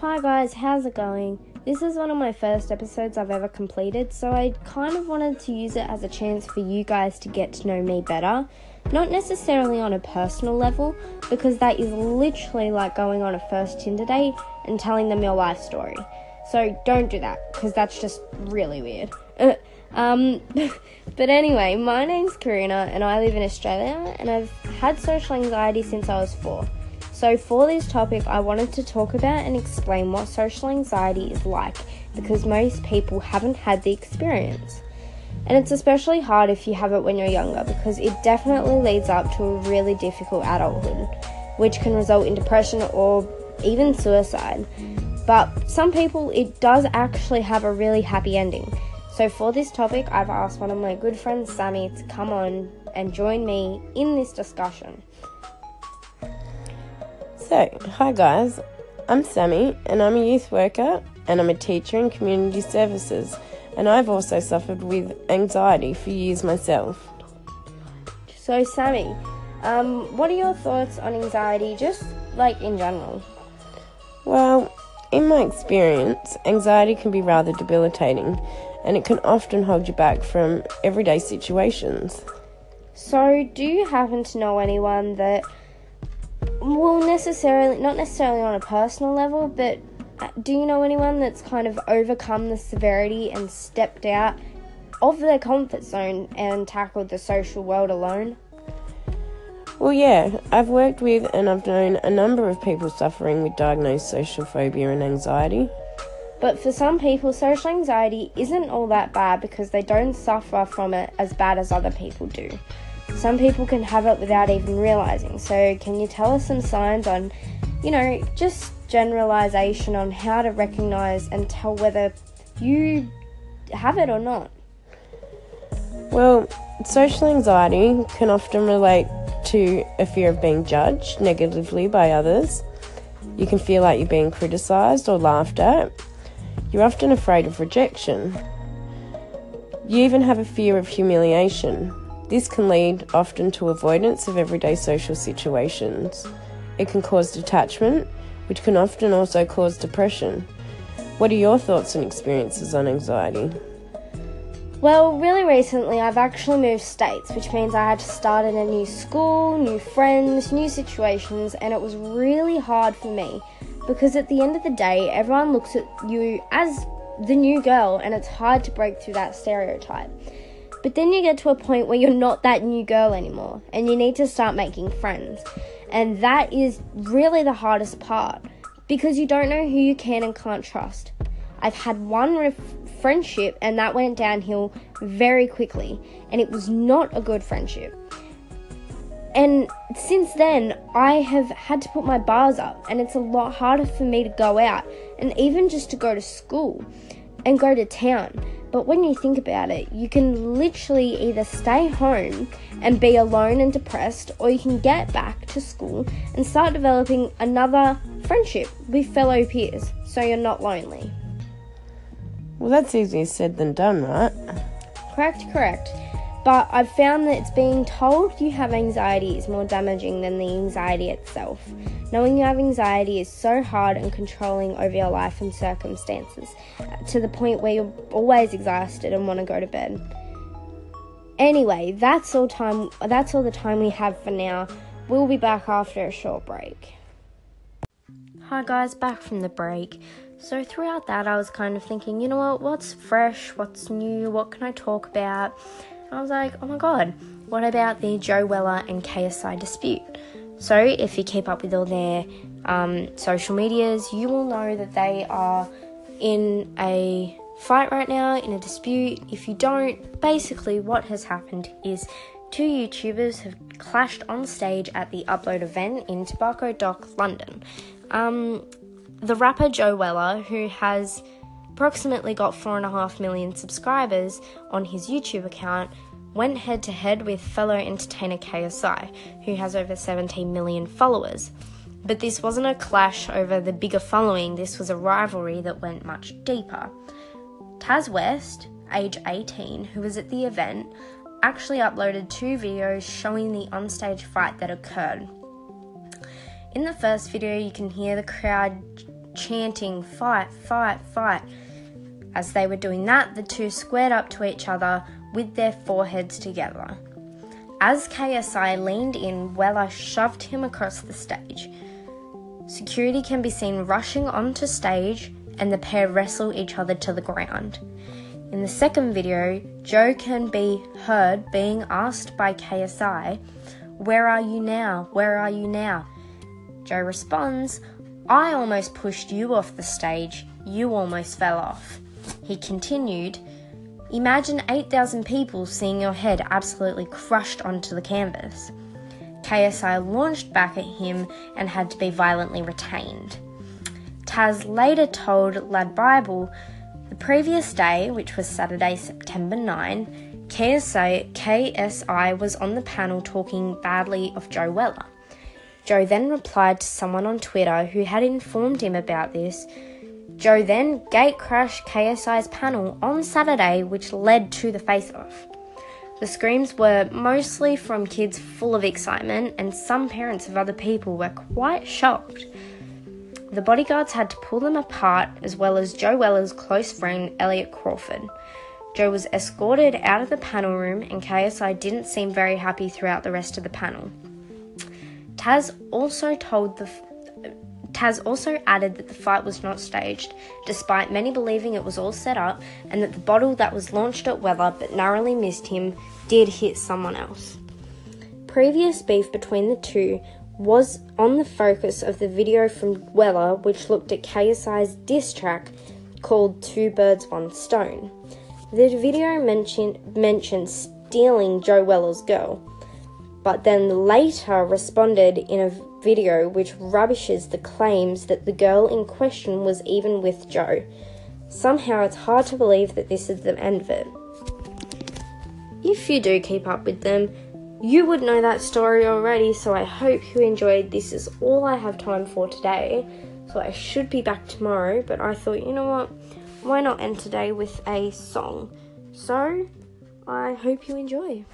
Hi guys, how's it going? This is one of my first episodes I've ever completed, so I kind of wanted to use it as a chance for you guys to get to know me better. Not necessarily on a personal level, because that is literally like going on a first Tinder date and telling them your life story. So don't do that, because that's just really weird. um, but anyway, my name's Karina, and I live in Australia, and I've had social anxiety since I was four. So, for this topic, I wanted to talk about and explain what social anxiety is like because most people haven't had the experience. And it's especially hard if you have it when you're younger because it definitely leads up to a really difficult adulthood, which can result in depression or even suicide. But some people, it does actually have a really happy ending. So, for this topic, I've asked one of my good friends, Sammy, to come on and join me in this discussion. So, hi guys, I'm Sammy and I'm a youth worker and I'm a teacher in community services and I've also suffered with anxiety for years myself. So, Sammy, um, what are your thoughts on anxiety just like in general? Well, in my experience, anxiety can be rather debilitating and it can often hold you back from everyday situations. So, do you happen to know anyone that well, necessarily, not necessarily on a personal level, but uh, do you know anyone that's kind of overcome the severity and stepped out of their comfort zone and tackled the social world alone? Well, yeah, I've worked with and I've known a number of people suffering with diagnosed social phobia and anxiety. But for some people, social anxiety isn't all that bad because they don't suffer from it as bad as other people do. Some people can have it without even realizing. So, can you tell us some signs on, you know, just generalization on how to recognize and tell whether you have it or not? Well, social anxiety can often relate to a fear of being judged negatively by others. You can feel like you're being criticized or laughed at. You're often afraid of rejection. You even have a fear of humiliation. This can lead often to avoidance of everyday social situations. It can cause detachment, which can often also cause depression. What are your thoughts and experiences on anxiety? Well, really recently I've actually moved states, which means I had to start in a new school, new friends, new situations, and it was really hard for me because at the end of the day, everyone looks at you as the new girl, and it's hard to break through that stereotype. But then you get to a point where you're not that new girl anymore and you need to start making friends. And that is really the hardest part because you don't know who you can and can't trust. I've had one ref- friendship and that went downhill very quickly, and it was not a good friendship. And since then, I have had to put my bars up, and it's a lot harder for me to go out and even just to go to school and go to town but when you think about it, you can literally either stay home and be alone and depressed, or you can get back to school and start developing another friendship with fellow peers so you're not lonely. Well, that's easier said than done, right? Correct, correct. But I've found that it's being told you have anxiety is more damaging than the anxiety itself. Knowing you have anxiety is so hard and controlling over your life and circumstances uh, to the point where you're always exhausted and want to go to bed. Anyway, that's all time that's all the time we have for now. We'll be back after a short break. Hi guys, back from the break. So throughout that I was kind of thinking, you know what, what's fresh, what's new, what can I talk about? I was like, oh my god, what about the Joe Weller and KSI dispute? So, if you keep up with all their um, social medias, you will know that they are in a fight right now, in a dispute. If you don't, basically, what has happened is two YouTubers have clashed on stage at the Upload event in Tobacco Dock, London. Um, the rapper Joe Weller, who has approximately got 4.5 million subscribers on his YouTube account, went head to head with fellow entertainer KSI, who has over 17 million followers. But this wasn't a clash over the bigger following, this was a rivalry that went much deeper. Taz West, age 18, who was at the event, actually uploaded two videos showing the onstage fight that occurred. In the first video, you can hear the crowd chanting, Fight, fight, fight. As they were doing that, the two squared up to each other with their foreheads together. As KSI leaned in, Weller shoved him across the stage. Security can be seen rushing onto stage, and the pair wrestle each other to the ground. In the second video, Joe can be heard being asked by KSI, Where are you now? Where are you now? Joe responds, I almost pushed you off the stage, you almost fell off. He continued, Imagine 8,000 people seeing your head absolutely crushed onto the canvas. KSI launched back at him and had to be violently retained. Taz later told Lad Bible the previous day, which was Saturday, September 9, KSI, KSI was on the panel talking badly of Joe Weller. Joe then replied to someone on Twitter who had informed him about this. Joe then gate crashed KSI's panel on Saturday, which led to the face off. The screams were mostly from kids full of excitement, and some parents of other people were quite shocked. The bodyguards had to pull them apart, as well as Joe Weller's close friend Elliot Crawford. Joe was escorted out of the panel room, and KSI didn't seem very happy throughout the rest of the panel. Taz also told the Taz also added that the fight was not staged, despite many believing it was all set up, and that the bottle that was launched at Weller but narrowly missed him did hit someone else. Previous beef between the two was on the focus of the video from Weller, which looked at KSI's diss track called Two Birds, One Stone. The video mentioned, mentioned stealing Joe Weller's girl, but then later responded in a video which rubbishes the claims that the girl in question was even with Joe. Somehow it's hard to believe that this is the end of it. If you do keep up with them, you would know that story already, so I hope you enjoyed. This is all I have time for today, so I should be back tomorrow, but I thought, you know what, why not end today with a song? So, I hope you enjoy.